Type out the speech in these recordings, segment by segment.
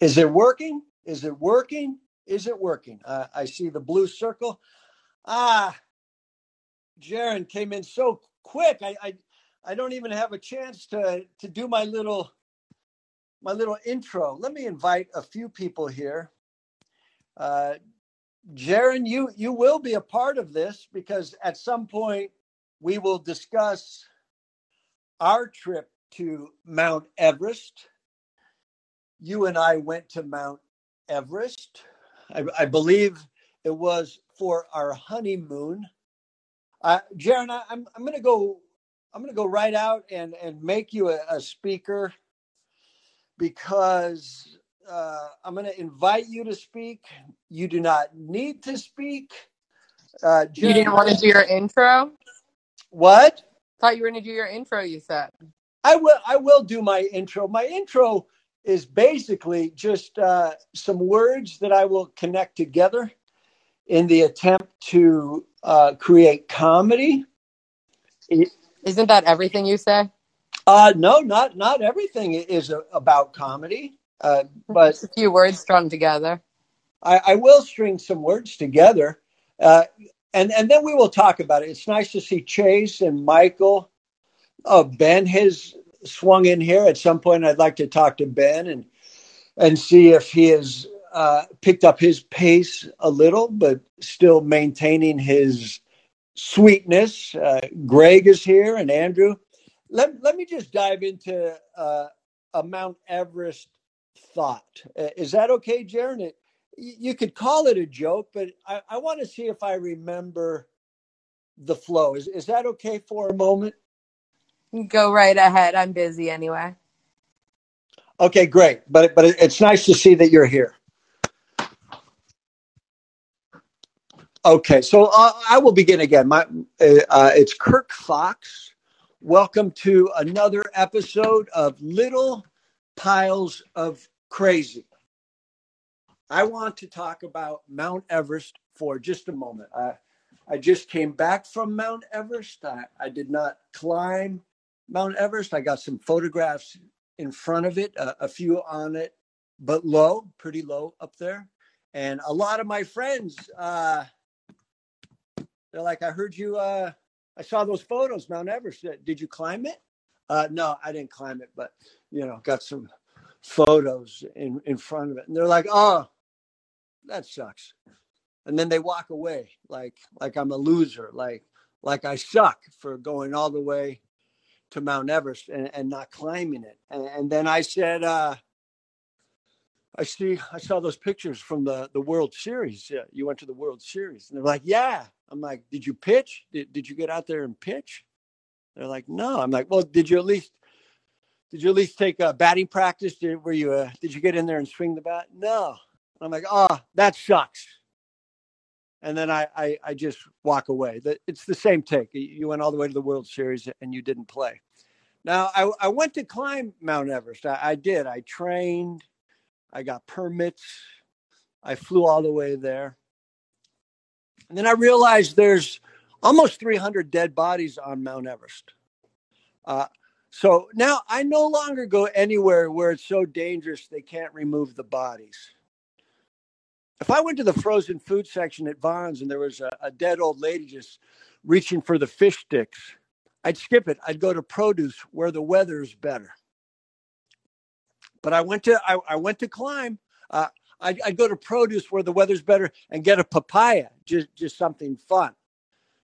Is it working? Is it working? Is it working? Uh, I see the blue circle. Ah, Jaron came in so quick. I, I I don't even have a chance to to do my little my little intro. Let me invite a few people here. Uh, Jaron, you you will be a part of this because at some point we will discuss our trip to Mount Everest. You and I went to Mount Everest. I, I believe it was for our honeymoon. Uh, Jaron, I, I'm I'm going to go. I'm going to go right out and and make you a, a speaker because uh, I'm going to invite you to speak. You do not need to speak. Uh, Jaron, you didn't want to do your intro. What? Thought you were going to do your intro. You said. I will. I will do my intro. My intro is basically just uh, some words that I will connect together in the attempt to uh, create comedy. Isn't that everything you say? Uh, no, not not everything is about comedy, uh, but just a few words strung together. I, I will string some words together, uh, and and then we will talk about it. It's nice to see Chase and Michael. Oh, Ben has swung in here at some point. I'd like to talk to Ben and and see if he has uh, picked up his pace a little, but still maintaining his sweetness. Uh, Greg is here and Andrew. Let, let me just dive into uh, a Mount Everest thought. Uh, is that okay, Jaron? You could call it a joke, but I, I want to see if I remember the flow. Is, is that okay for a moment? Go right ahead. I'm busy anyway. Okay, great. But but it's nice to see that you're here. Okay, so uh, I will begin again. My uh, it's Kirk Fox. Welcome to another episode of Little Piles of Crazy. I want to talk about Mount Everest for just a moment. I I just came back from Mount Everest. I, I did not climb Mount Everest. I got some photographs in front of it, a, a few on it, but low, pretty low up there. And a lot of my friends, uh, they're like, I heard you, uh, I saw those photos, Mount Everest. Did you climb it? Uh, no, I didn't climb it, but, you know, got some photos in, in front of it. And they're like, oh, that sucks. And then they walk away like, like I'm a loser, like, like I suck for going all the way to Mount Everest and, and not climbing it. And, and then I said, uh, I see, I saw those pictures from the, the World Series. Yeah, you went to the World Series. And they're like, yeah. I'm like, did you pitch? Did, did you get out there and pitch? They're like, no. I'm like, well, did you at least, did you at least take a batting practice? Did, were you, uh, did you get in there and swing the bat? No. I'm like, oh, that sucks and then I, I, I just walk away. It's the same take. You went all the way to the World Series and you didn't play. Now I, I went to climb Mount Everest. I, I did. I trained. I got permits. I flew all the way there. And then I realized there's almost 300 dead bodies on Mount Everest. Uh, so now I no longer go anywhere where it's so dangerous they can't remove the bodies if I went to the frozen food section at Vons and there was a, a dead old lady just reaching for the fish sticks, I'd skip it. I'd go to produce where the weather's better. But I went to I, I went to climb. Uh, I'd, I'd, go to produce where the weather's better and get a papaya, just just something fun.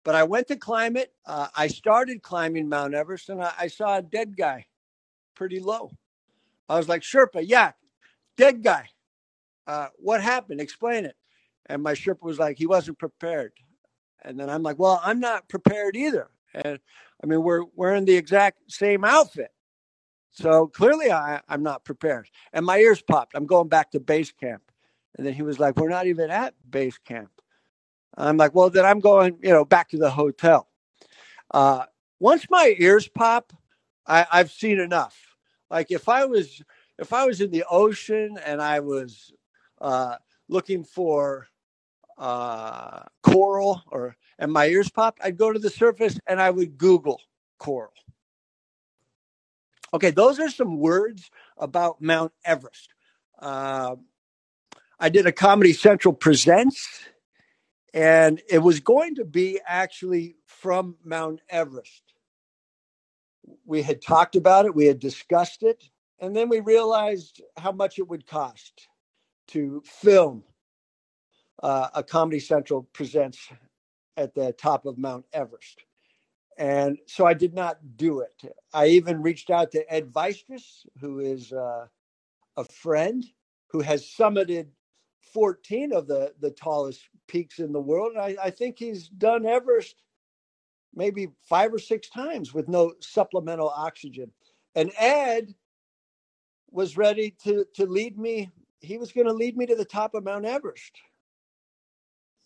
But I went to climb it. Uh, I started climbing Mount Everest, and I, I, saw a dead guy, pretty low. I was like, Sherpa, yeah, dead guy uh, what happened? Explain it. And my Sherpa was like, he wasn't prepared. And then I'm like, well, I'm not prepared either. And I mean, we're wearing the exact same outfit. So clearly I, I'm not prepared. And my ears popped. I'm going back to base camp. And then he was like, we're not even at base camp. I'm like, well, then I'm going, you know, back to the hotel. Uh, once my ears pop, I, I've seen enough. Like if I was if I was in the ocean and I was uh, looking for uh, coral or and my ears popped, I'd go to the surface and I would Google coral. Okay, those are some words about Mount Everest. Uh, I did a Comedy Central Presents, and it was going to be actually from Mount Everest. We had talked about it, we had discussed it, and then we realized how much it would cost to film uh, a Comedy Central Presents at the top of Mount Everest. And so I did not do it. I even reached out to Ed Viesturs, who is uh, a friend who has summited 14 of the, the tallest peaks in the world. And I, I think he's done Everest maybe five or six times with no supplemental oxygen. And Ed was ready to, to lead me. He was going to lead me to the top of Mount Everest.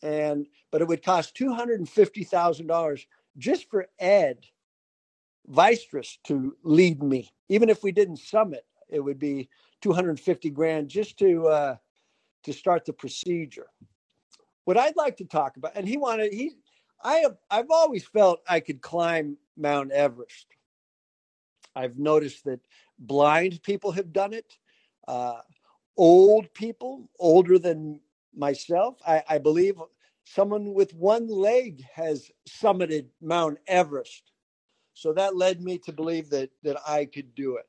And but it would cost two hundred and fifty thousand dollars just for Ed Viesturs to lead me. Even if we didn't summit, it would be 250 grand just to uh, to start the procedure. What I'd like to talk about, and he wanted he, I have I've always felt I could climb Mount Everest. I've noticed that blind people have done it. Uh, old people, older than myself, I, I believe someone with one leg has summited Mount Everest. So that led me to believe that that I could do it.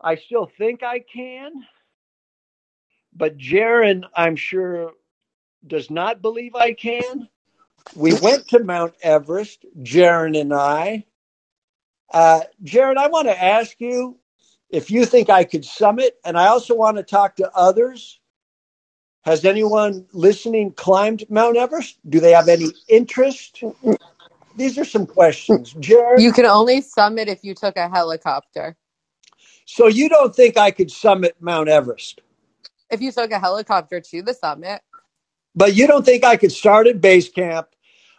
I still think I can, but Jaron, I'm sure, does not believe I can. We went to Mount Everest, Jaron and I. Uh, Jaron, I want to ask you if you think I could summit, and I also want to talk to others has anyone listening climbed Mount Everest? Do they have any interest? These are some questions. Jared? You can only summit if you took a helicopter. So you don't think I could summit Mount Everest? If you took a helicopter to the summit. But you don't think I could start at base camp,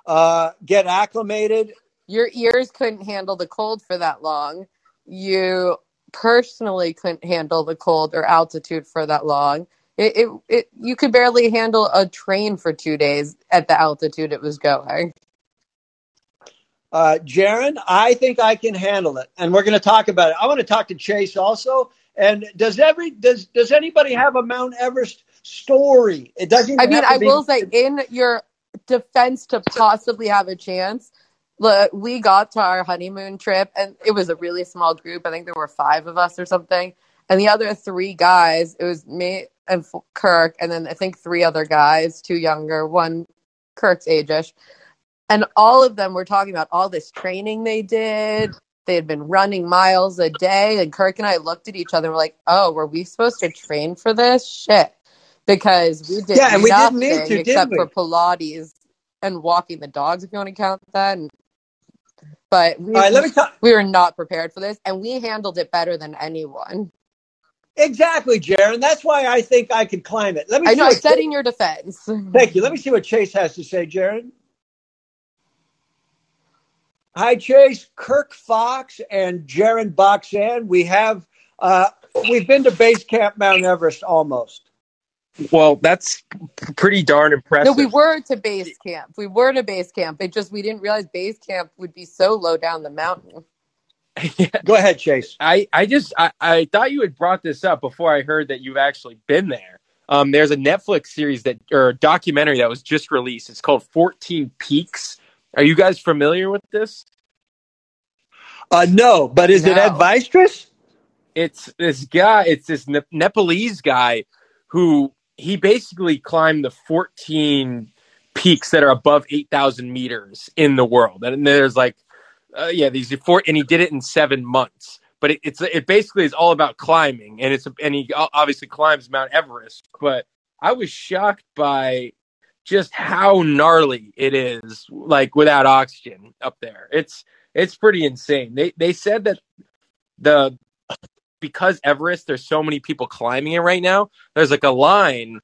uh, get acclimated? Your ears couldn't handle the cold for that long. You personally couldn't handle the cold or altitude for that long it, it, it you could barely handle a train for two days at the altitude it was going. Uh, Jaron, I think I can handle it, and we're going to talk about it. I want to talk to Chase also. And does every does does anybody have a Mount Everest story? It doesn't. I mean, I be- will say, in your defense, to possibly have a chance, look, we got to our honeymoon trip, and it was a really small group. I think there were five of us or something, and the other three guys, it was me, and Kirk, and then I think three other guys, two younger, one Kirk's age-ish. And all of them were talking about all this training they did. They had been running miles a day. And Kirk and I looked at each other and were like, oh, were we supposed to train for this? Shit. Because we did yeah, and nothing we didn't need to, except for Pilates and walking the dogs, if you want to count that. And, but we, right, let me ta- we were not prepared for this, and we handled it better than anyone. Exactly, Jaron. That's why I think I could climb it. Let me. I know. Setting your defense. Thank you. Let me see what Chase has to say, Jaron. Hi, Chase. Kirk Fox and Jaron Boxan. We have. Uh, we've been to base camp Mount Everest almost. Well, that's pretty darn impressive. No, we were to base camp. We were to base camp. It just we didn't realize base camp would be so low down the mountain. yeah. Go ahead, Chase. I, I just I, I thought you had brought this up before I heard that you've actually been there. Um, there's a Netflix series that or a documentary that was just released. It's called 14 Peaks. Are you guys familiar with this? Uh, no, but is no. it Ed? It's this guy. It's this ne- Nepalese guy who he basically climbed the 14 peaks that are above 8,000 meters in the world, and there's like uh, yeah, these four, and he did it in seven months. But it, it's it basically is all about climbing, and it's and he obviously climbs Mount Everest. But I was shocked by just how gnarly it is, like without oxygen up there. It's it's pretty insane. They they said that the because Everest, there's so many people climbing it right now. There's like a line,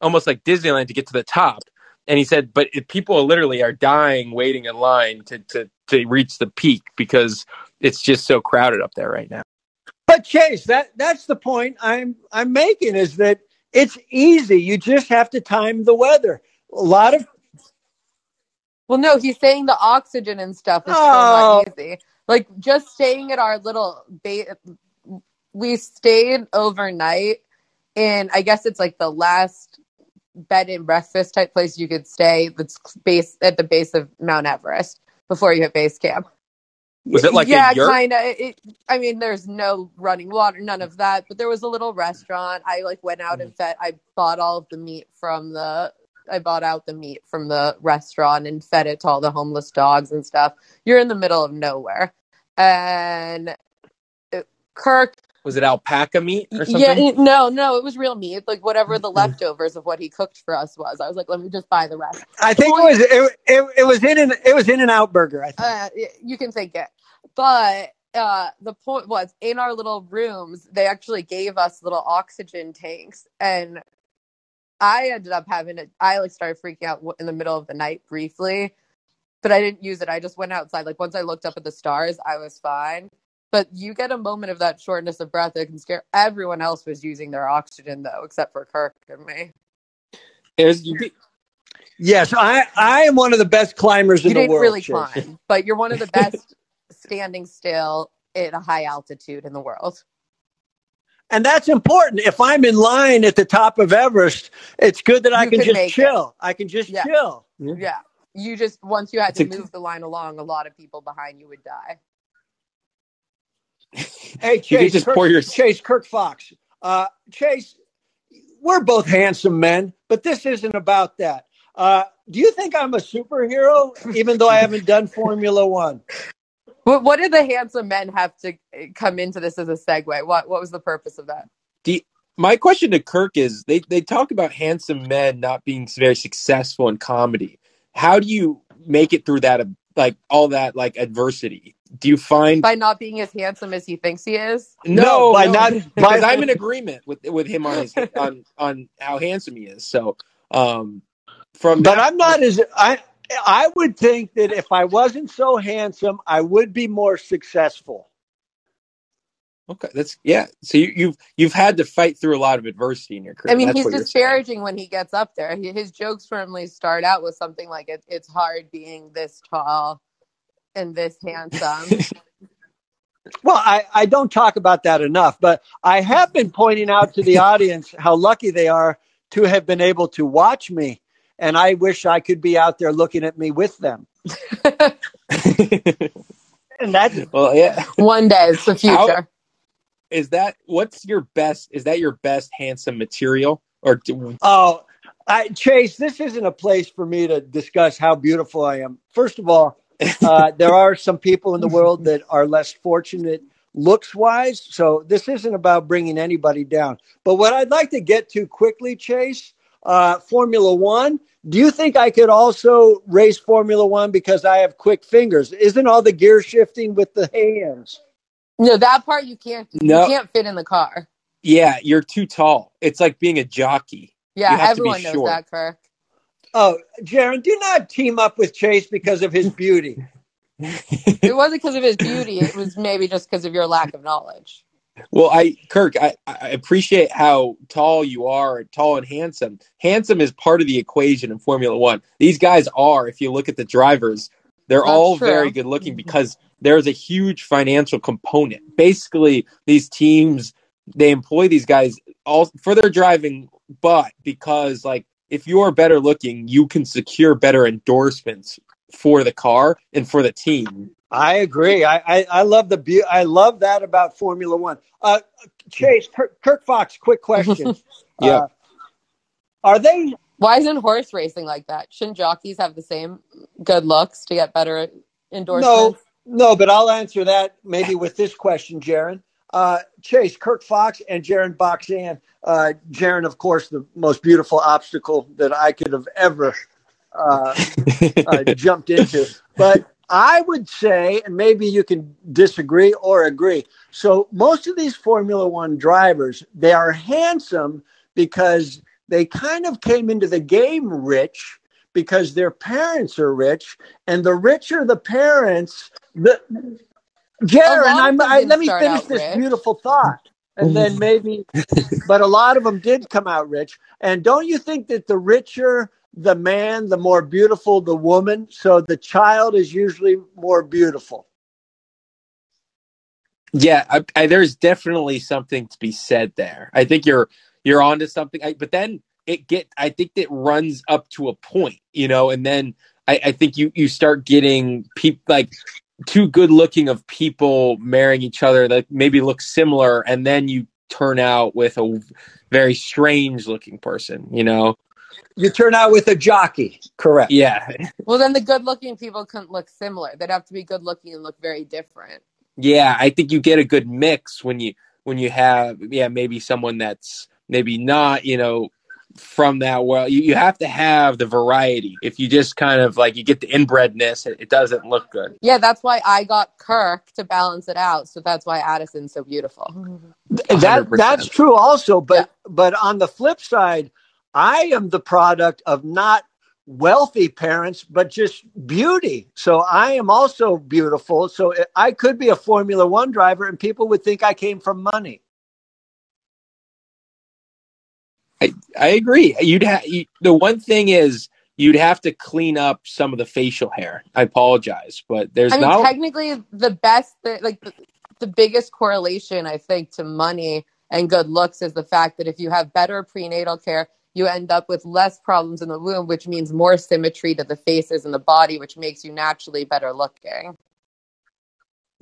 almost like Disneyland, to get to the top. And he said, but people literally are dying waiting in line to, to to reach the peak because it's just so crowded up there right now. But Chase, that that's the point I'm I'm making is that it's easy. You just have to time the weather. A lot of well, no, he's saying the oxygen and stuff is oh. so not easy. Like just staying at our little bait. We stayed overnight in I guess it's like the last bed and breakfast type place you could stay that's base at the base of Mount Everest before you hit base camp. Was it like yeah, kind of. It, I mean, there's no running water, none of that. But there was a little restaurant. I like went out mm-hmm. and fed. I bought all of the meat from the. I bought out the meat from the restaurant and fed it to all the homeless dogs and stuff. You're in the middle of nowhere, and it, Kirk. Was it alpaca meat or something? Yeah, it- no, no, it was real meat. Like whatever the leftovers of what he cooked for us was. I was like, let me just buy the rest. I think it was it, it, it was in an it was In-N-Out Burger. I think. uh, you can think it. But uh, the point was, in our little rooms, they actually gave us little oxygen tanks, and I ended up having it. I like started freaking out in the middle of the night briefly, but I didn't use it. I just went outside. Like once I looked up at the stars, I was fine. But you get a moment of that shortness of breath that can scare. Everyone else was using their oxygen though, except for Kirk and me. It you did- Yes, I I am one of the best climbers in You the didn't world. really Chase. climb, but you're one of the best standing still at a high altitude in the world. And that's important. If I'm in line at the top of Everest, it's good that I can can just make it. chill. I can just Yeah. chill. Yeah. You just once you had It's to a- move the line along, a lot of people behind you would die. Hey You Chase, could just Kirk, pour your- Chase Kirk Fox. Uh, Chase, we're both handsome men, but this isn't about that. Uh, do you think I'm a superhero, even though I haven't done Formula One? What what did the handsome men have to uh, come into this as a segue? What what was the purpose of that? my question to Kirk is: they they talk about handsome men not being very successful in comedy. How do you make it through that, like all that, like adversity? Do you find By not being as handsome as he thinks he is? No, by not- because I'm in agreement with with him on his on on how handsome he is. So, um, from But that- I'm not as I. I would think that if I wasn't so handsome, I would be more successful. Okay, that's yeah. So you, you've you've had to fight through a lot of adversity in your career. I mean, he's what you're disparaging when he gets up there. He, his jokes normally start out with something like, it, "It's hard being this tall and this handsome." Well, I, I don't talk about that enough, but I have been pointing out to the audience how lucky they are to have been able to watch me. And I wish I could be out there looking at me with them. And that's well, yeah. One day, it's the future. Is that what's your best? Is that your best handsome material? Or do, Oh, I, Chase, this isn't a place for me to discuss how beautiful I am. First of all, uh, there are some people in the world that are less fortunate looks wise. So this isn't about bringing anybody down. But what I'd like to get to quickly, Chase, uh, Formula One. Do you think I could also race Formula One because I have quick fingers? Isn't all the gear shifting with the hands? No, that part you can't. do. No. You can't fit in the car. yeah, you're too tall. It's like being a jockey. Yeah, You have to be everyone knows short. that, Kirk. Oh, Jaron, do not team up with Chase because of his beauty. It wasn't because of his beauty. It was maybe just because of your lack of knowledge. Well, I Kirk, I, I appreciate how tall you are, tall and handsome. Handsome is part of the equation in Formula One. These guys are, if you look at the drivers, they're That's all true. very good looking because there's a huge financial component. Basically, these teams they employ these guys all for their driving, but because like if you're better looking, you can secure better endorsements for the car and for the team. I agree. I, I, I love the beau- I love that about Formula One. Uh, Chase Kirk, Kirk Fox, quick question. Yeah. Uh, are they? Why isn't horse racing like that? Shouldn't jockeys have the same good looks to get better No, endorsements? no. No, but I'll answer that maybe with this question, Jaron. Uh, Chase Kirk Fox and Jaron Boxan. Uh, Jaron, of course, the most beautiful obstacle that I could have ever uh, uh, jumped into. But I would say, and maybe you can disagree or agree. So most of these Formula One drivers, they are handsome because they kind of came into the game rich because their parents are rich, and the richer the parents, the A Jaron, lot of I'm, I, let me finish this rich. beautiful thought. And then maybe, but a lot of them did come out rich. And don't you think that the richer the man, the more beautiful the woman? So the child is usually more beautiful. Yeah, I, I, there's definitely something to be said there. I think you're you're onto something. I, but then it get I think it runs up to a point, you know, and then I, I think you you start getting people like too good looking of people marrying each other that maybe look similar, and then you turn out with a very strange looking person, you know. You turn out with a jockey, correct? Yeah, Well, then the good looking people couldn't look similar. They'd have to be good looking and look very different. yeah. I think you get a good mix when you when you have yeah maybe someone that's maybe not you know from that world. You, you have to have the variety. If you just kind of like you get the inbredness, it, it doesn't look good. Yeah, that's why I got Kirk to balance it out. So that's why Addison's so beautiful. That 100%. that's true also, but but on the flip side, I am the product of not wealthy parents, but just beauty. So I am also beautiful. So I could be a Formula One driver, and people would think I came from money. I, I agree. You'd have you, the one thing is you'd have to clean up some of the facial hair. I apologize, but there's I mean, not. technically, the best, like the, the biggest correlation, I think, to money and good looks is the fact that if you have better prenatal care, you end up with less problems in the womb, which means more symmetry to the faces and the body, which makes you naturally better looking.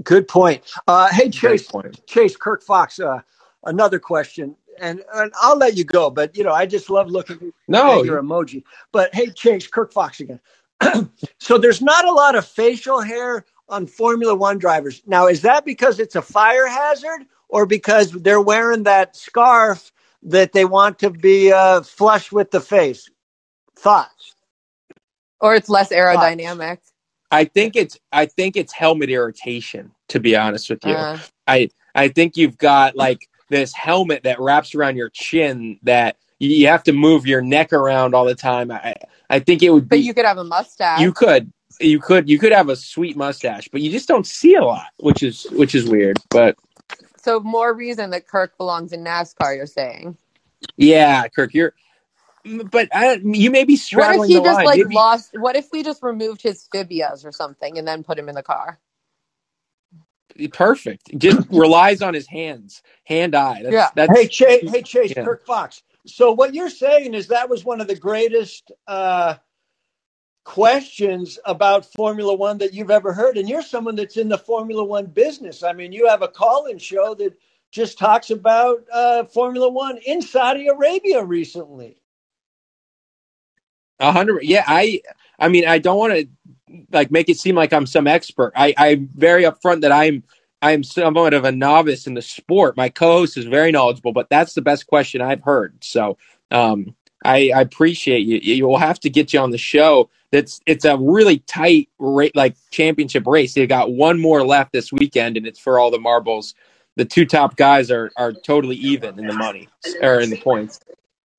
Good point. Uh, hey, Chase, point. Chase, Kirk Fox. Uh, another question, and, and I'll let you go. But you know, I just love looking No, at your emoji. But hey, Chase, Kirk Fox again. so there's not a lot of facial hair on Formula One drivers. Now, is that because it's a fire hazard, or because they're wearing that scarf that they want to be uh, flush with the face? Thoughts? Or it's less aerodynamic. I think it's I think it's helmet irritation. To be honest with you, Uh, I I think you've got like this helmet that wraps around your chin that you, have to move your neck around all the time. I I think it would be but you could have a mustache. you could you could you could have a sweet mustache, but you just don't see a lot, which is which is weird. But so more reason that Kirk belongs in NASCAR. You're saying? yeah, Kirk, you're. But I, you may be What if straddling he just line. like Maybe- lost? What if we just removed his fibias or something and then put him in the car? Perfect. Just relies on his hands, hand eye. That's, Yeah. That's, Hey, Chase, hey, Chase, Yeah. Kirk Fox. So what you're saying is that was one of the greatest uh, questions about Formula One that you've ever heard, and you're someone that's in the Formula One business. I mean, you have a call-in show that just talks about uh, Formula One in Saudi Arabia recently. A hundred. Yeah, I. I mean, I don't want to like make it seem like I'm some expert. I, I'm very upfront that I'm. I'm somewhat of a novice in the sport. My co-host is very knowledgeable, but that's the best question I've heard. So, um, I, I appreciate you. You will have to get you on the show. That's it's a really tight rate, like championship race. They got one more left this weekend, and it's for all the marbles. The two top guys are are totally even in the money or in the points.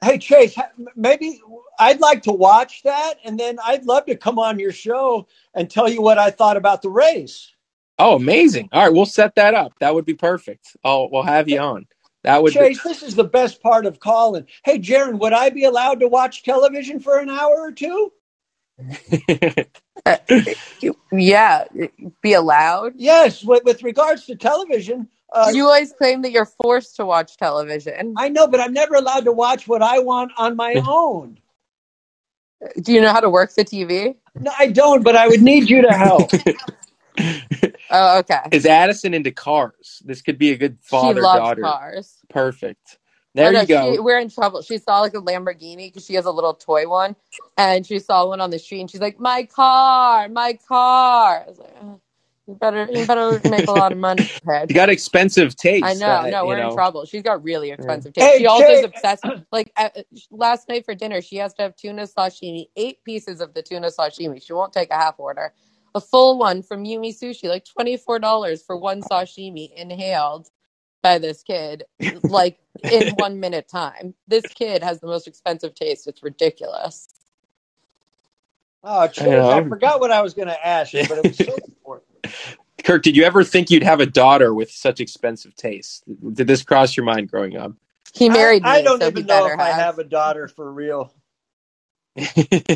Hey, Chase, maybe I'd like to watch that, and then I'd love to come on your show and tell you what I thought about the race. Oh, amazing! All right, we'll set that up. That would be perfect. Oh, we'll have you on. That would Chase, this is the best part of Callin. Hey, Jaron, would I be allowed to watch television for an hour or two? be. Yeah, be allowed. Yes, with, with regards to television, uh, you always claim that you're forced to watch television. I know, but I'm never allowed to watch what I want on my own. Do you know how to work the TV? No, I don't, but I would need you to help. Oh, okay. is Addison into cars? This could be a good She father loves daughter. cars. Perfect. There Oh, no, you go. She, we're in trouble. She saw like a Lamborghini because she has a little toy one, and she saw one on the street, and she's like, "My car, my car." I was like, "Uh, "You better, you better make a lot of money." Ted." you got expensive taste. I know, uh, no, you we're know. in trouble. She's got really expensive taste. Hey, she also Jay- is obsessed. Like uh, last night for dinner, she has to have tuna sashimi, eight pieces of the tuna sashimi. She won't take a half order. A full one from Yumi Sushi, like twenty four dollars for one sashimi, inhaled by this kid, like in one minute time. This kid has the most expensive taste. It's ridiculous. Oh, Chase, know. I forgot what I was going to ask you, but it was so important. Kirk, did you ever think you'd have a daughter with such expensive taste? Did this cross your mind growing up? He married I, me, I don't so even know better if I have a daughter for real.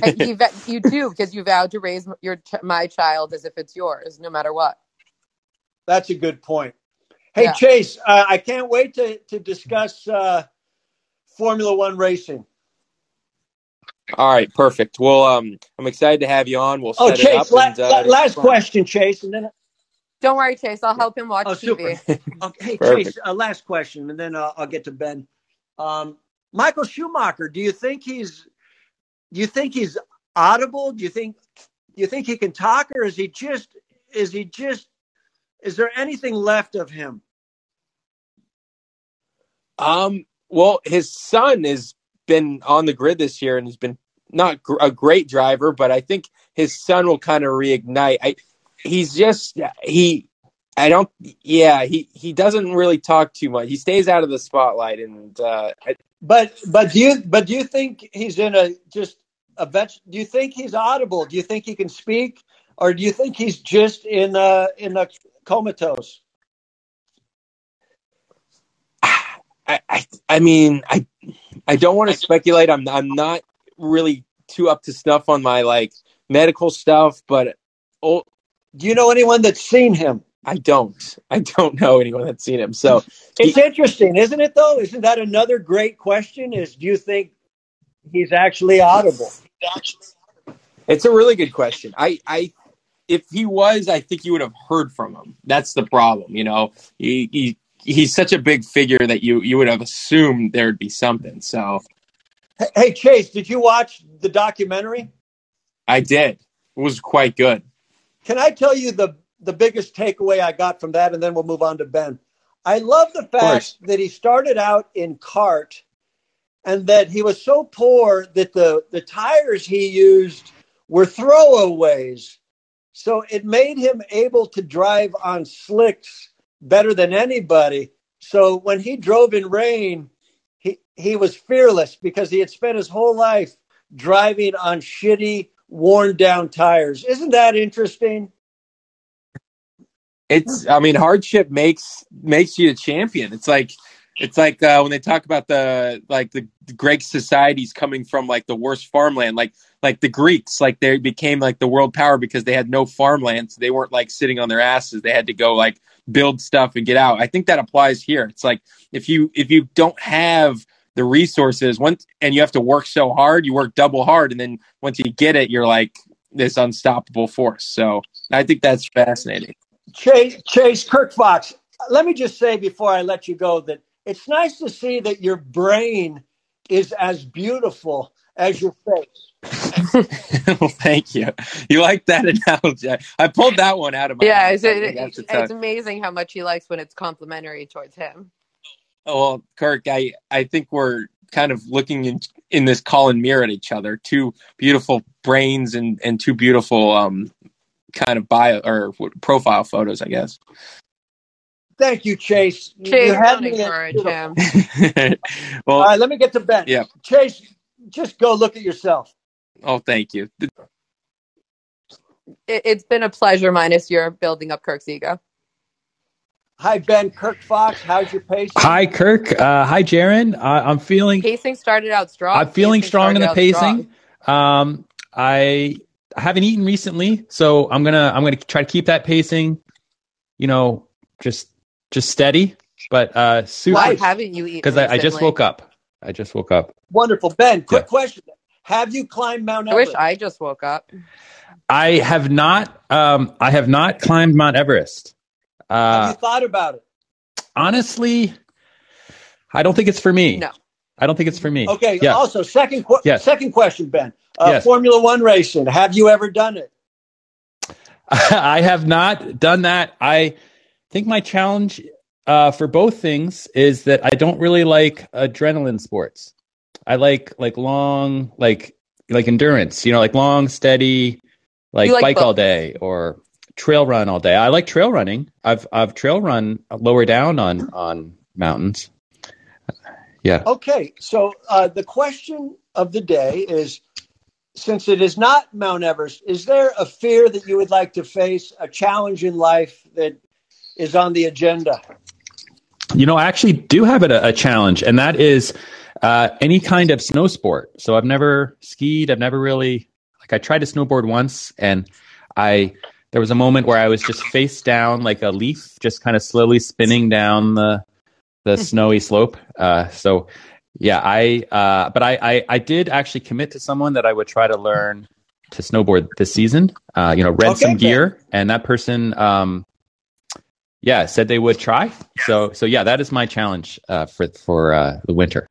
And he va- you do because you vowed to raise your my child as if it's yours, no matter what. That's a good point. Hey, Yeah. Chase, uh, I can't wait to, to discuss uh, Formula One racing. All right, perfect. Well, um, I'm excited to have you on. We'll Oh, set it Chase, up. la- and, uh, la- last question, Chase, and then Don't worry, Chase. I'll help him watch Oh, TV. super. okay, Perfect. Chase, uh, last question, and then uh, I'll get to Ben. Um, Michael Schumacher, do you think he's do you think he's audible? Do you think do you think he can talk, or is he just is he just is there anything left of him? Um, well, his son has been on the grid this year and has been not gr- a great driver, but I think his son will kind of reignite. I, he's just he. I don't. Yeah, he he doesn't really talk too much. He stays out of the spotlight, and uh, I, But but do you but do you think he's in a just a vet? Do you think he's audible? Do you think he can speak, or do you think he's just in a in a comatose? I, I, I mean, I, I don't want to speculate. I'm, I'm not really too up to snuff on my like medical stuff, but Do you know anyone that's seen him? I don't. I don't know anyone that's seen him. So It's interesting, isn't it? Though, isn't that another great question? Is do you think he's actually audible? it's a really good question. I, I, if he was, I think you would have heard from him. That's the problem. You know, he, he he's such a big figure that you you would have assumed there'd be something. So Hey, Hey, Chase, did you watch the documentary? I did. It was quite good. Can I tell you the the biggest takeaway I got from that, and then we'll move on to Ben. I love the fact that he started out in kart, and that he was so poor that the the tires he used were throwaways. So it made him able to drive on slicks better than anybody. So when he drove in rain, he he was fearless because he had spent his whole life driving on shitty, worn down tires. Isn't that interesting? It's I mean hardship makes makes you a champion. It's like it's like uh, when they talk about the like the Greek societies coming from like the worst farmland, like like the Greeks, like they became like the world power because they had no farmland, so they weren't like sitting on their asses. They had to go like build stuff and get out. I think that applies here. It's like if you if you don't have the resources once and you have to work so hard, you work double hard, and then once you get it, you're like this unstoppable force. So I think that's fascinating. Chase, Chase Kirk Fox. Let me just say before I let you go that it's nice to see that your brain is as beautiful as your face. well, thank you. You like that analogy? I pulled that one out of my. Yeah, mouth. it's, it, think that's it's, a tough- it's amazing how much he likes when it's complimentary towards him. Oh, well, Kirk, I I think we're kind of looking in in this call and mirror at each other. Two beautiful brains and and two beautiful um kind of bio or profile photos, I guess. Thank you, Chase. You- Chase, you had don't me at encourage him. well, All right, let me get to Ben. Yeah. Chase, just go look at yourself. oh, thank you. It, it's been a pleasure, minus your building up Kirk's ego. Hi, Ben. Kirk Fox. How's your pace? Hi, Kirk. Uh, hi, Jaron. Uh, I'm feeling Pacing started out strong. I'm feeling Pacing strong in the pacing. Um, I I haven't eaten recently, so I'm gonna I'm gonna try to keep that pacing. You know, just just steady, but uh, super Why haven't you eaten? because I, I just woke up. I just woke up. Wonderful. Ben, quick Yeah. question. Have you climbed Mount I Everest? wish I just woke up. I have not um I have not climbed Mount Everest. Have Uh, you thought about it? honestly, I don't think it's for me. No. I don't think it's for me. Okay. Yeah. Also, second qu- Yes. second question, Ben. Uh, Yes. Formula One racing. Have you ever done it? I have not done that. I think my challenge uh, for both things is that I don't really like adrenaline sports. I like like long, like like endurance. You know, like long, steady, like, like bike both. all day or trail run all day. I like trail running. I've I've trail run lower down on on mountains. Yeah. Okay, so uh, the question of the day is since it is not Mount Everest, is there a fear that you would like to face, a challenge in life that is on the agenda? You know, I actually do have a, a challenge, and that is uh, any kind of snow sport. So I've never skied. I've never really like I tried to snowboard once, and I there was a moment where I was just face down like a leaf, just kind of slowly spinning down the the snowy slope. Uh, so Yeah, I uh, but I, I I did actually commit to someone that I would try to learn to snowboard this season. Uh, you know, rent Okay, some gear, and that person, um, yeah, said they would try. So so yeah, that is my challenge uh, for for uh, the winter.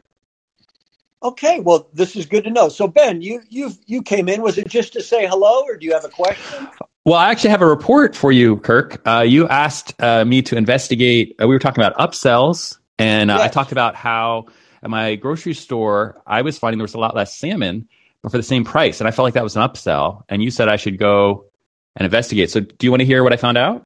Okay, well, this is good to know. So, Ben, you you you came in. Was it just to say hello, or do you have a question? Well, I actually have a report for you, Kirk. Uh, you asked uh, me to investigate. Uh, we were talking about upsells, and uh, I talked about how at my grocery store I was finding there was a lot less salmon, but for the same price, and I felt like that was an upsell. And you said I should go and investigate. So, do you want to hear what I found out?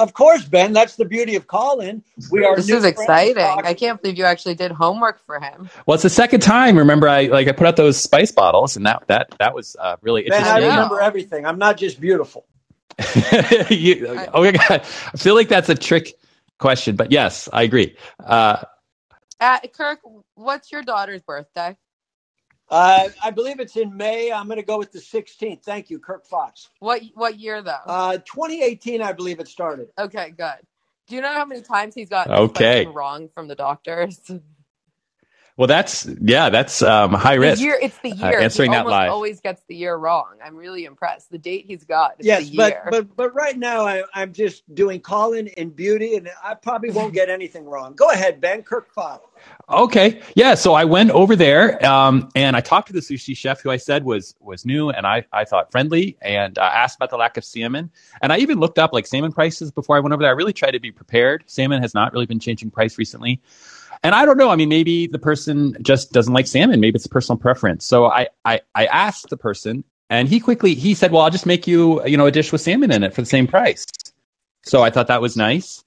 Of course, Ben. That's the beauty of Callin. We are. This is exciting. talking. I can't believe you actually did homework for him. Well, it's the second time. Remember, I like I put out those spice bottles, and that that that was uh, really Ben, I interesting. Yeah. remember everything. I'm not just beautiful. you, oh my god, I feel like that's a trick question, but yes, I agree. Uh, Uh, Kirk, what's your daughter's birthday? Uh, I believe it's in May. I'm going to go with the 16th. Thank you, Kirk Fox. What what year though? Uh, 2018, I believe it started. okay, good. Do you know how many times he's gotten Okay. wrong from the doctors? well, that's yeah, that's um, high The risk. year, it's the Uh, year. answering he that almost live. always gets the year wrong. I'm really impressed. The date he's got. Is yes, the but, year. but but right now I, I'm just doing calling in beauty, and I probably won't get anything wrong. Go ahead, Ben. Kirk Okay, yeah. So I went over there um, and I talked to the sushi chef, who I said was was new and I I thought friendly, and uh, asked about the lack of salmon. And I even looked up like salmon prices before I went over there. I really tried to be prepared. Salmon has not really been changing price recently. And I don't know. I mean, maybe the person just doesn't like salmon. Maybe it's a personal preference. So I, I, I asked the person, and he quickly he said, "Well, I'll just make you, you know, a dish with salmon in it for the same price." So I thought that was nice,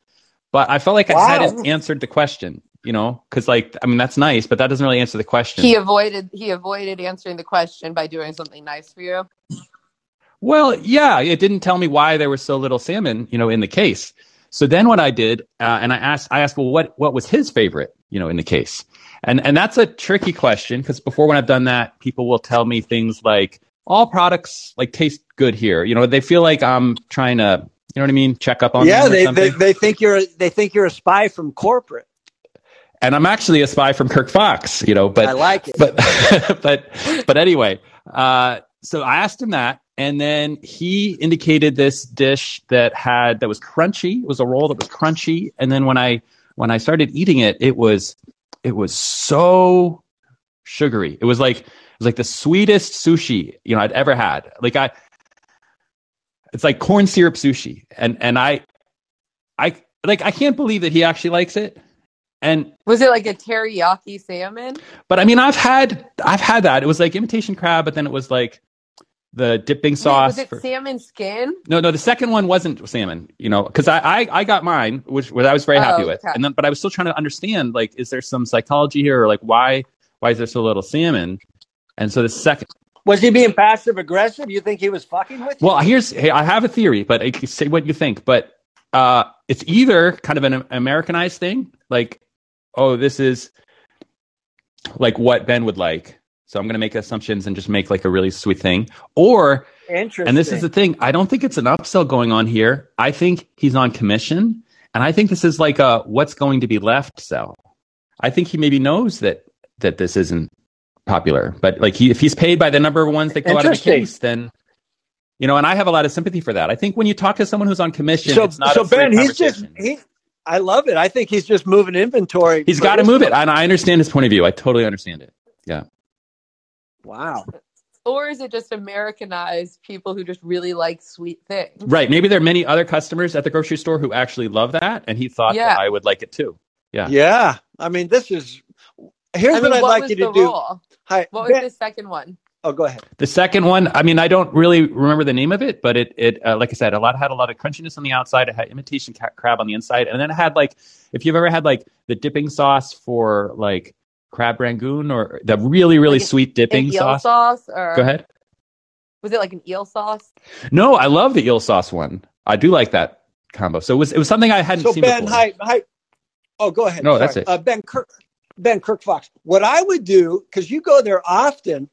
but I felt like I hadn't answered the question. You know, because like I mean, that's nice, but that doesn't really answer the question. he avoided he avoided answering the question by doing something nice for you. Well, yeah, it didn't tell me why there was so little salmon, you know, in the case. So then what I did, uh, and I asked, I asked, well, what what was his favorite, you know, in the case? And and that's a tricky question because before when I've done that, people will tell me things like all products like taste good here. You know, they feel like I'm trying to, you know what I mean, check up on yeah, them or they, something. they they think you're they think you're a spy from corporate. and I'm actually a spy from Kirk Fox, you know, but I like it. but but but anyway, uh, so I asked him that, and then he indicated this dish that had that was crunchy. It was a roll that was crunchy, and then when I when I started eating it, it was it was so sugary. It was like it was like the sweetest sushi you know I'd ever had. Like I, it's like corn syrup sushi, and and I, I like I can't believe that he actually likes it. And Was it like a teriyaki salmon? but I mean, I've had I've had that. It was like imitation crab, but then it was like the dipping Wait, sauce. was it for- salmon skin? no, no, the second one wasn't salmon. You know, because I, I I got mine, which, which I was very Oh, happy with, okay. and then but I was still trying to understand like, is there some psychology here, or like why why is there so little salmon? And so the second, Was he being passive aggressive? You think he was fucking with you? well, here's hey, I have a theory, but I can say what you think. But uh, it's either kind of an Americanized thing, like oh, this is like what Ben would like. So I'm going to make assumptions and just make like a really sweet thing. Or, Interesting. and this is the thing, I don't think it's an upsell going on here. I think he's on commission. And I think this is like a what's going to be left sell. I think he maybe knows that that this isn't popular, but like he, if he's paid by the number of ones that go out of the case, then you know. And I have a lot of sympathy for that. I think when you talk to someone who's on commission, so it's not so a Ben, he's just he. I love it. I think he's just moving inventory. He's got to move it, and I understand his point of view. I totally understand it. Wow. Or is it just Americanized people who just really like sweet things? Right. Maybe there are many other customers at the grocery store who actually love that, and he thought Yeah. that I would like it too. Yeah. Yeah. I mean, this is. Here's I mean, what I'd what like you the to do. Hi. What was Ben- the second one? Oh, go ahead. The second one, I mean, I don't really remember the name of it, but it, it uh, like I said, a lot had a lot of crunchiness on the outside. It had imitation ca- crab on the inside, and then it had like, if you've ever had like the dipping sauce for like crab rangoon or the really really Like sweet An dipping eel sauce. sauce? Or Go ahead. Was it like an eel sauce? No, I love the eel sauce one. I do like that combo. So it was it was something I hadn't So seen Ben, before. hi, hi. Oh, go ahead. No, Sorry. that's it. Uh, ben Kirk, Ben Kirk Fox. What I would do because you go there often.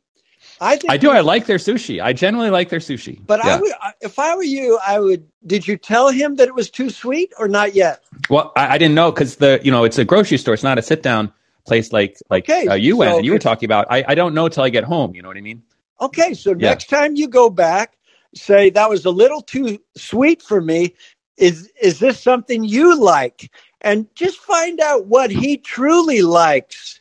I think I do. I like their sushi. I generally like their sushi. But Yeah. I would, if I were you, I would. Did you tell him that it was too sweet or not yet? Well, I, I didn't know because the you know it's a grocery store. It's not a sit down. Place like like Okay, uh, you went and you were talking about. I, I don't know till I get home. You know what I mean? Okay, so Yeah. next time you go back, say that was a little too sweet for me. Is is this something you like? And just find out what he truly likes,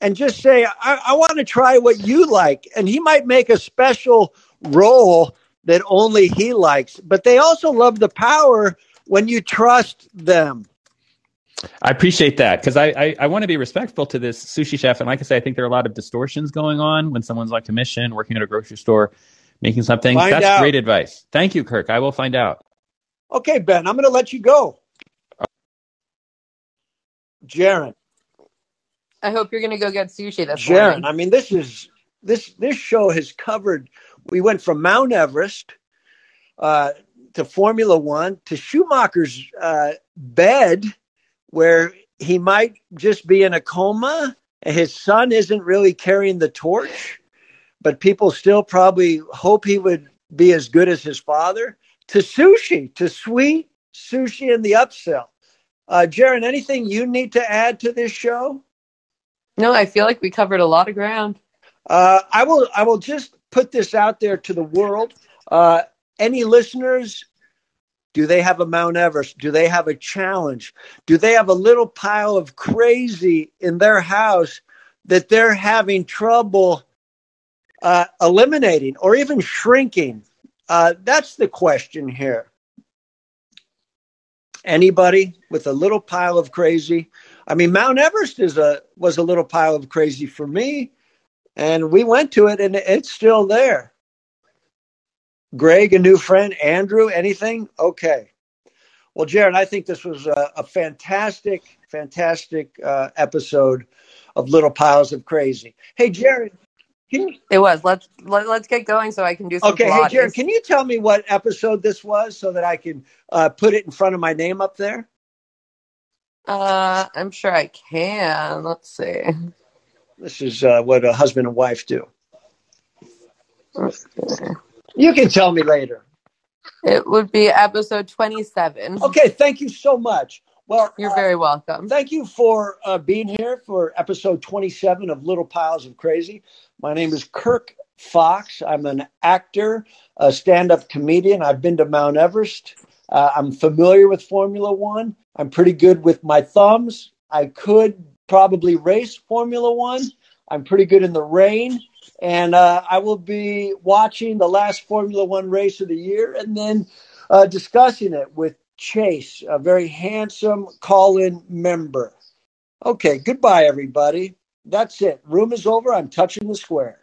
and just say, "I, I want to try what you like." And he might make a special roll that only he likes. But they also love the power when you trust them. I appreciate that because I, I, I want to be respectful to this sushi chef. And like I say, I think there are a lot of distortions going on when someone's on commission, working at a grocery store, making something. Find That's out. great advice. Thank you, Kirk. I will find out. Okay, Ben, I'm going to let you go. Jaron. I hope you're gonna go get sushi this Sharon, morning. I mean, this is this this show has covered. We went from Mount Everest uh, to Formula One to Schumacher's uh, bed, where he might just be in a coma. and His son isn't really carrying the torch, but people still probably hope he would be as good as his father. To sushi, to sweet sushi and the upsell. Uh, Jaron, anything you need to add to this show? No, I feel like we covered a lot of ground. Uh, I will. I will just put this out there to the world. Uh, any listeners? Do they have a Mount Everest? Do they have a challenge? Do they have a little pile of crazy in their house that they're having trouble uh, eliminating or even shrinking? Uh, that's the question here. Anybody with a little pile of crazy? I mean, Mount Everest is a was a little pile of crazy for me and we went to it and it's still there greg a new friend andrew anything okay well jared i think this was a, a fantastic fantastic uh, episode of little piles of crazy hey jared you, It was. Let's let, let's get going so I can do some okay hey jared can you tell me what episode this was so that i can uh, put it in front of my name up there Uh, I'm sure I can. Let's see. this is uh, what a husband and wife do see. You can tell me later It would be episode 27. okay thank you so much well You're uh, very welcome. Thank you for uh, being here for episode 27 of Little Piles of Crazy. My name is Kirk Fox. I'm an actor, a stand up comedian. I've been to Mount Everest. Uh, I'm familiar with Formula One. I'm pretty good with my thumbs. I could probably race Formula One. I'm pretty good in the rain. And uh, I will be watching the last Formula One race of the year and then uh, discussing it with Chase, a very handsome Callin member. Okay, goodbye, everybody. That's it. Room is over. I'm touching the square.